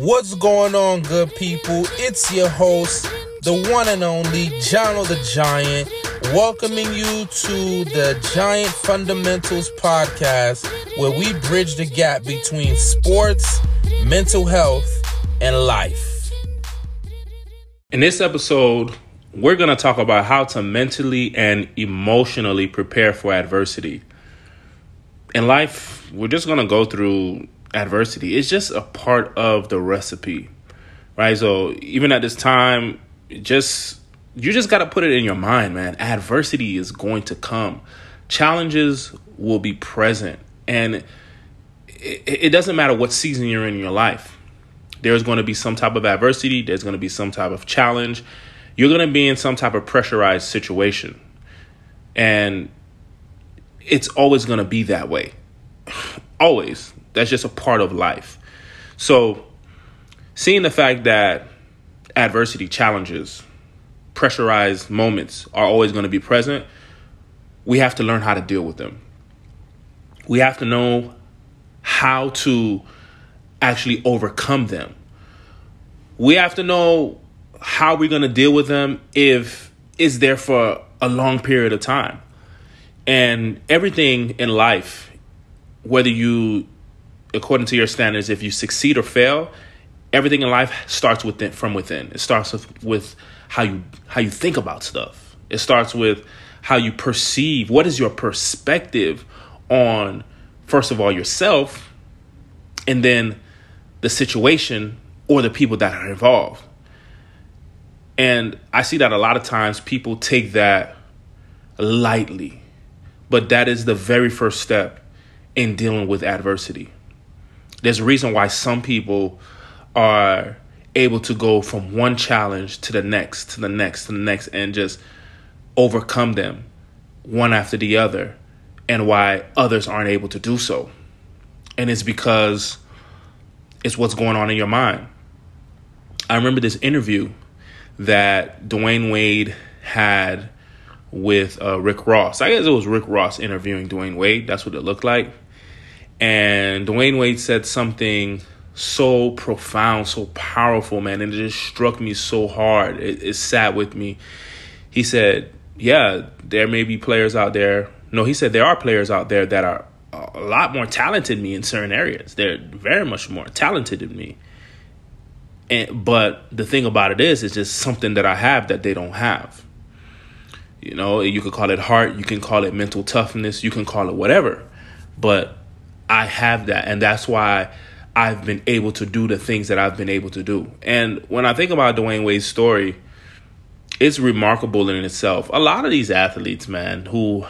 What's going on, good people? It's your host, the one and only Jono the Giant, welcoming you to the Giant Fundamentals podcast, where we bridge the gap between sports, mental health, and life. In this episode, we're going to talk about how to mentally and emotionally prepare for adversity. In life, we're just going to go through adversity. It's just a part of the recipe, right? So even at this time, just you just got to put it in your mind, man. Adversity is going to come. Challenges will be present, and it, it doesn't matter what season you're in, in your life. There's going to be some type of adversity. There's going to be some type of challenge. You're going to be in some type of pressurized situation, and it's always going to be that way. always that's just a part of life. So, seeing the fact that adversity, challenges, pressurized moments are always going to be present, we have to learn how to deal with them. We have to know how to actually overcome them. We have to know how we're going to deal with them if it's there for a long period of time. And everything in life, whether you according to your standards, if you succeed or fail, everything in life starts within from within. It starts with, with how you how you think about stuff. It starts with how you perceive. What is your perspective on first of all yourself, and then the situation or the people that are involved. And I see that a lot of times people take that lightly, but that is the very first step in dealing with adversity. There's a reason why some people are able to go from one challenge to the next, to the next, to the next, and just overcome them one after the other, and why others aren't able to do so. And it's because it's what's going on in your mind. I remember this interview that Dwyane Wade had with uh, Rick Ross. I guess it was Rick Ross interviewing Dwyane Wade. That's what it looked like. And Dwyane Wade said something so profound, so powerful, man, and it just struck me so hard. It, it sat with me. He said, "Yeah, there may be players out there. No, he said there are players out there that are a lot more talented than me in certain areas. They're very much more talented than me. And but the thing about it is, it's just something that I have that they don't have. You know, you could call it heart, you can call it mental toughness, you can call it whatever, but I have that, and that's why I've been able to do the things that I've been able to do. And when I think about Dwyane Wade's story, it's remarkable in itself. A lot of these athletes, man, who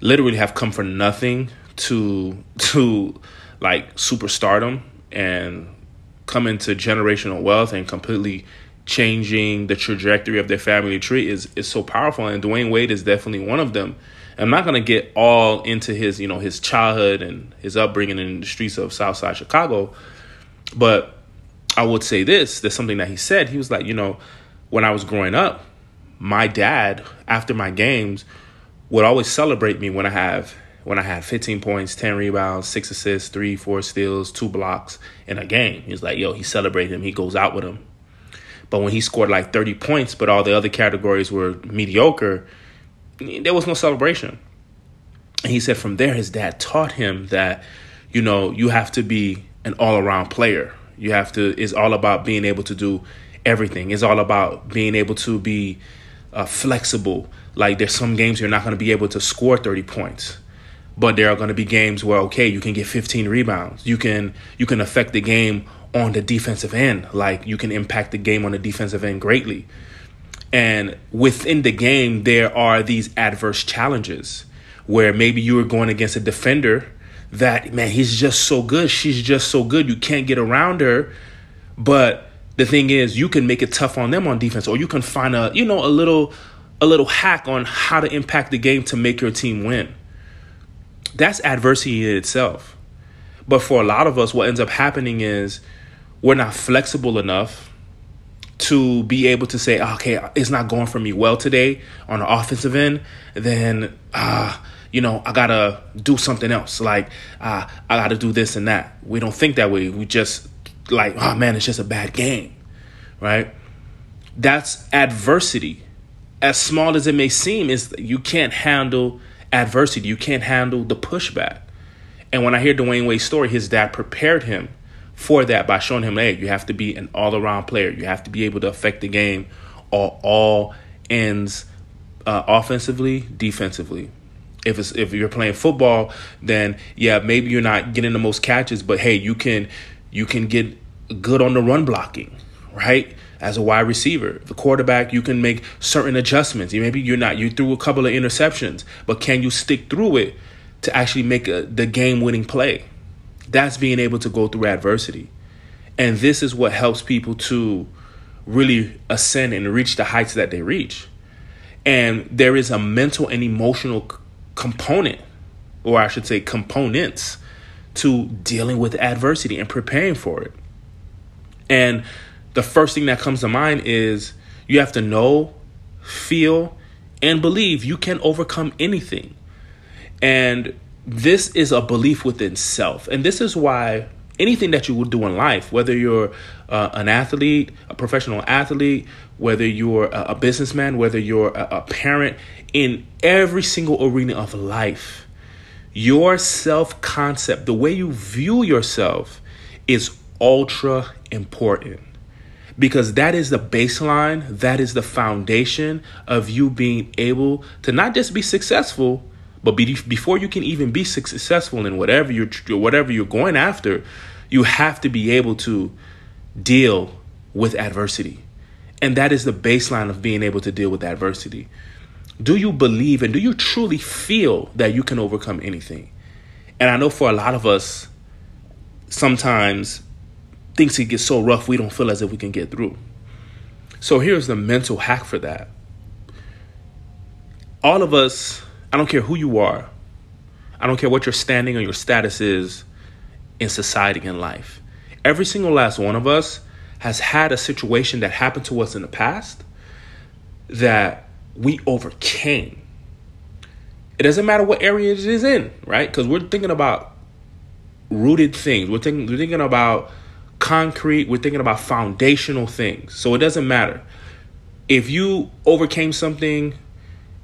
literally have come from nothing to to like superstardom and come into generational wealth and completely changing the trajectory of their family tree is is so powerful and Dwyane Wade is definitely one of them. I'm not to get all into his, you know, his childhood and his upbringing in the streets of Southside Chicago, but I would say this, there's something that he said. He was like, you know, when I was growing up, my dad after my games would always celebrate me when I have when I had 15 points, 10 rebounds, six assists, three, four steals, two blocks in a game. He's like, yo, he celebrated him. He goes out with him. But when he scored like 30 points, but all the other categories were mediocre, there was no celebration. And he said from there, his dad taught him that, you know, you have to be an all around player. You have to, it's all about being able to do everything. It's all about being able to be uh, flexible. Like there's some games you're not going to be able to score 30 points. But there are going to be games where okay, you can get 15 rebounds. You can you can affect the game on the defensive end. Like you can impact the game on the defensive end greatly. And within the game, there are these adverse challenges where maybe you were going against a defender that, man, he's just so good. She's just so good. You can't get around her. But the thing is, you can make it tough on them on defense, or you can find a, you know, a little, a little hack on how to impact the game to make your team win. That's adversity in itself. But for a lot of us, what ends up happening is we're not flexible enough to be able to say, okay, it's not going for me well today on the offensive end, then, uh, you know, I gotta do something else. Like, uh, I gotta do this and that. We don't think that way. We just like, oh man, it's just a bad game, right? That's adversity. As small as it may seem, is you can't handle adversity. You can't handle the pushback. And when I hear Dwyane Wade's story, his dad prepared him for that by showing him, hey, you have to be an all around player. You have to be able to affect the game on all ends, uh, offensively, defensively. If it's if you're playing football, then yeah, maybe you're not getting the most catches, but hey, you can you can get good on the run blocking, right? As a wide receiver, the quarterback, you can make certain adjustments. Maybe you're not you threw a couple of interceptions, but can you stick through it to actually make a, the game-winning play? That's being able to go through adversity. And this is what helps people to really ascend and reach the heights that they reach. And there is a mental and emotional component, or I should say, components to dealing with adversity and preparing for it. And the first thing that comes to mind is you have to know, feel, and believe you can overcome anything. And this is a belief within self. And this is why anything that you would do in life, whether you're uh, an athlete, a professional athlete, whether you're a, a businessman, whether you're a, a parent, in every single arena of life, your self concept, the way you view yourself, is ultra important because that is the baseline, that is the foundation of you being able to not just be successful, but be, before you can even be successful in whatever you're whatever you're going after, you have to be able to deal with adversity. And that is the baseline of being able to deal with adversity. Do you believe and do you truly feel that you can overcome anything? And I know for a lot of us, sometimes things can get so rough we don't feel as if we can get through. So here's the mental hack for that. All of us I don't care who you are. I don't care what your standing or your status is in society and life. Every single last one of us has had a situation that happened to us in the past that we overcame. It doesn't matter what area it is in, right? Because we're thinking about rooted things. We're thinking, we're thinking about concrete. We're thinking about foundational things. So it doesn't matter. If you overcame something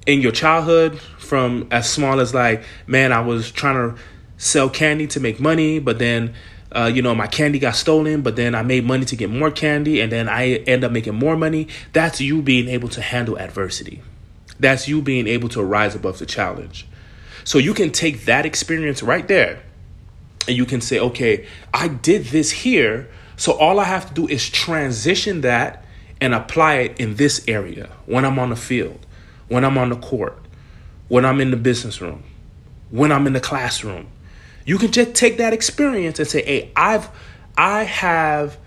in your childhood from as small as like man i was trying to sell candy to make money but then uh, you know my candy got stolen but then i made money to get more candy and then i end up making more money. That's you being able to handle adversity. That's you being able to rise above the challenge. So you can take that experience right there and you can say okay i did this here so all i have to do is transition that and apply it in this area when i'm on the field when I'm on the court, when I'm in the business room, when I'm in the classroom. You can just take that experience and say, "Hey, I've I have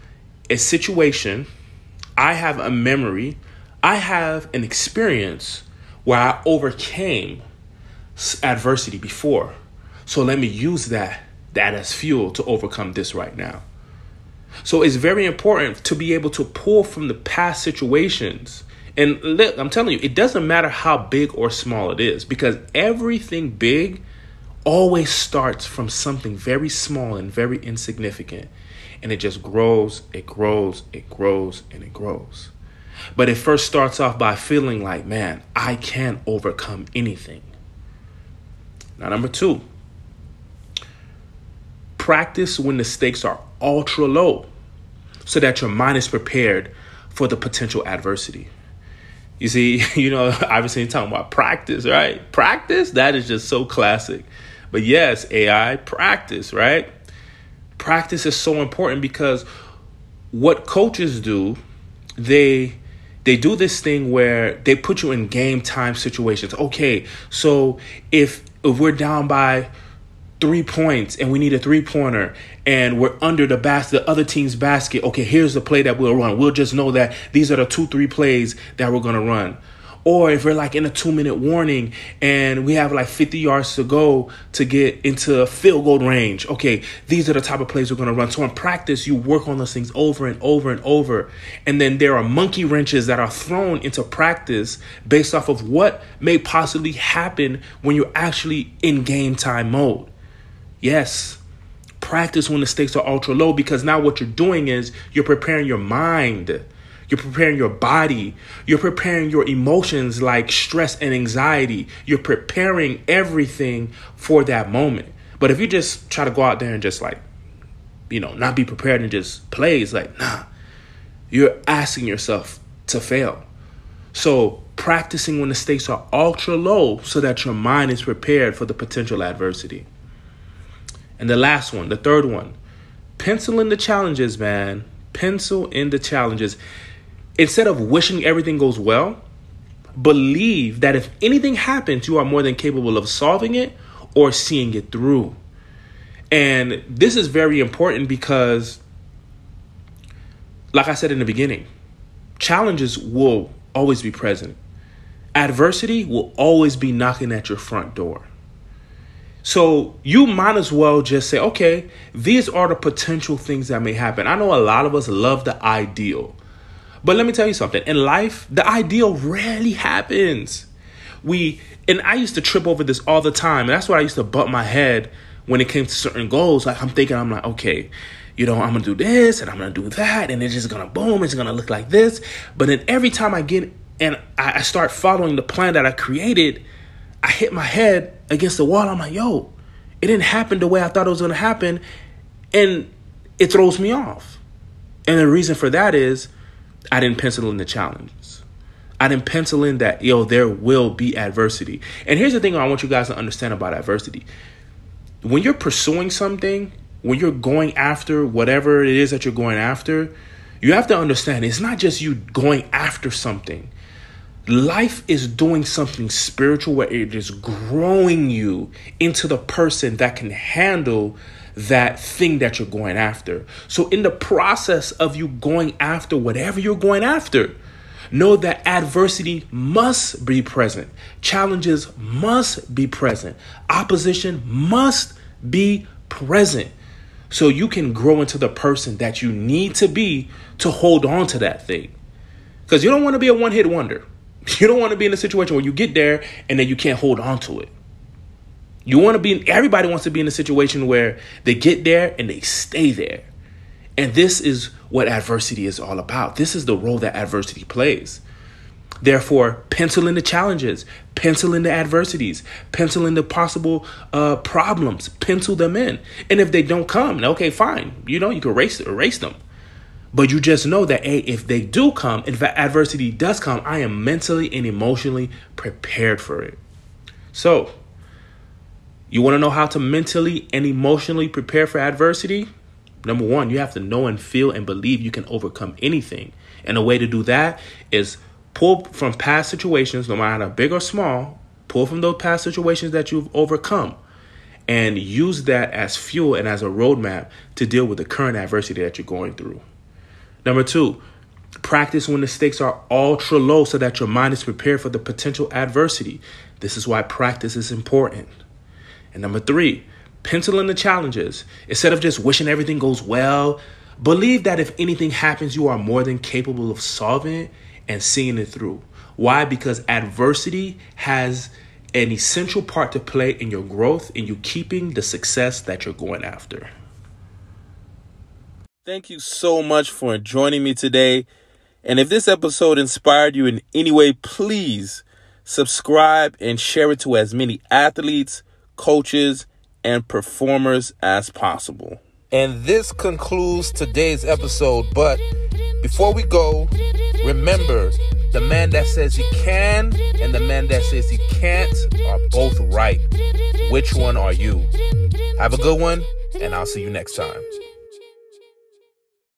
a situation, I have a memory, I have an experience where I overcame adversity before. So let me use that that as fuel to overcome this right now." So it's very important to be able to pull from the past situations and look, I'm telling you, it doesn't matter how big or small it is because everything big always starts from something very small and very insignificant. And it just grows, it grows, it grows, and it grows. But it first starts off by feeling like, man, I can't overcome anything. Now, number two, practice when the stakes are ultra low so that your mind is prepared for the potential adversity. You see, you know, obviously you're talking about practice, right? Practice, that is just so classic. But yes, AI, practice, right? Practice is so important because what coaches do, they they do this thing where they put you in game time situations. Okay, so if if we're down by three points and we need a three pointer and we're under the basket, the other team's basket. Okay, here's the play that we'll run. We'll just know that these are the two, three plays that we're gonna run. Or if we're like in a two minute warning and we have like 50 yards to go to get into field goal range, okay, these are the type of plays we're gonna run. So in practice, you work on those things over and over and over. And then there are monkey wrenches that are thrown into practice based off of what may possibly happen when you're actually in game time mode. Yes, practice when the stakes are ultra low because now what you're doing is you're preparing your mind. You're preparing your body. You're preparing your emotions like stress and anxiety. You're preparing everything for that moment. But if you just try to go out there and just like, you know, not be prepared and just play, it's like, nah, you're asking yourself to fail. So, practicing when the stakes are ultra low so that your mind is prepared for the potential adversity. And the last one, the third one, pencil in the challenges, man. Pencil in the challenges. Instead of wishing everything goes well, believe that if anything happens, you are more than capable of solving it or seeing it through. And this is very important because, like I said in the beginning, challenges will always be present. Adversity will always be knocking at your front door. So you might as well just say, okay, these are the potential things that may happen. I know a lot of us love the ideal. But let me tell you something. In life, the ideal rarely happens. We and I used to trip over this all the time. And that's why I used to butt my head when it came to certain goals. Like I'm thinking, I'm like, okay, you know, I'm gonna do this and I'm gonna do that, and it's just gonna boom, it's gonna look like this. But then every time I get and I start following the plan that I created, I hit my head against the wall. I'm like, yo, it didn't happen the way I thought it was gonna happen. And it throws me off. And the reason for that is I didn't pencil in the challenges. I didn't pencil in that, yo, there will be adversity. And here's the thing I want you guys to understand about adversity. When you're pursuing something, when you're going after whatever it is that you're going after, you have to understand it's not just you going after something. Life is doing something spiritual where it is growing you into the person that can handle that thing that you're going after. So, in the process of you going after whatever you're going after, know that adversity must be present, challenges must be present, opposition must be present so you can grow into the person that you need to be to hold on to that thing. Because you don't want to be a one hit wonder. You don't want to be in a situation where you get there and then you can't hold on to it. You want to be, in, everybody wants to be in a situation where they get there and they stay there. And this is what adversity is all about. This is the role that adversity plays. Therefore, pencil in the challenges, pencil in the adversities, pencil in the possible uh, problems, pencil them in. And if they don't come, okay, fine. You know, you can erase erase them. But you just know that hey, if they do come, if adversity does come, I am mentally and emotionally prepared for it. So, you want to know how to mentally and emotionally prepare for adversity? Number one, you have to know and feel and believe you can overcome anything. And a way to do that is Pull from past situations, no matter how big or small, pull from those past situations that you've overcome and use that as fuel and as a roadmap to deal with the current adversity that you're going through. Number two, practice when the stakes are ultra low so that your mind is prepared for the potential adversity. This is why practice is important. And number three, pencil in the challenges. Instead of just wishing everything goes well, believe that if anything happens, you are more than capable of solving it and seeing it through. Why? Because adversity has an essential part to play in your growth and you keeping the success that you're going after. Thank you so much for joining me today. And if this episode inspired you in any way, please subscribe and share it to as many athletes, coaches, and performers as possible. And this concludes today's episode. But before we go, remember the man that says he can and the man that says he can't are both right. Which one are you? Have a good one, and I'll see you next time.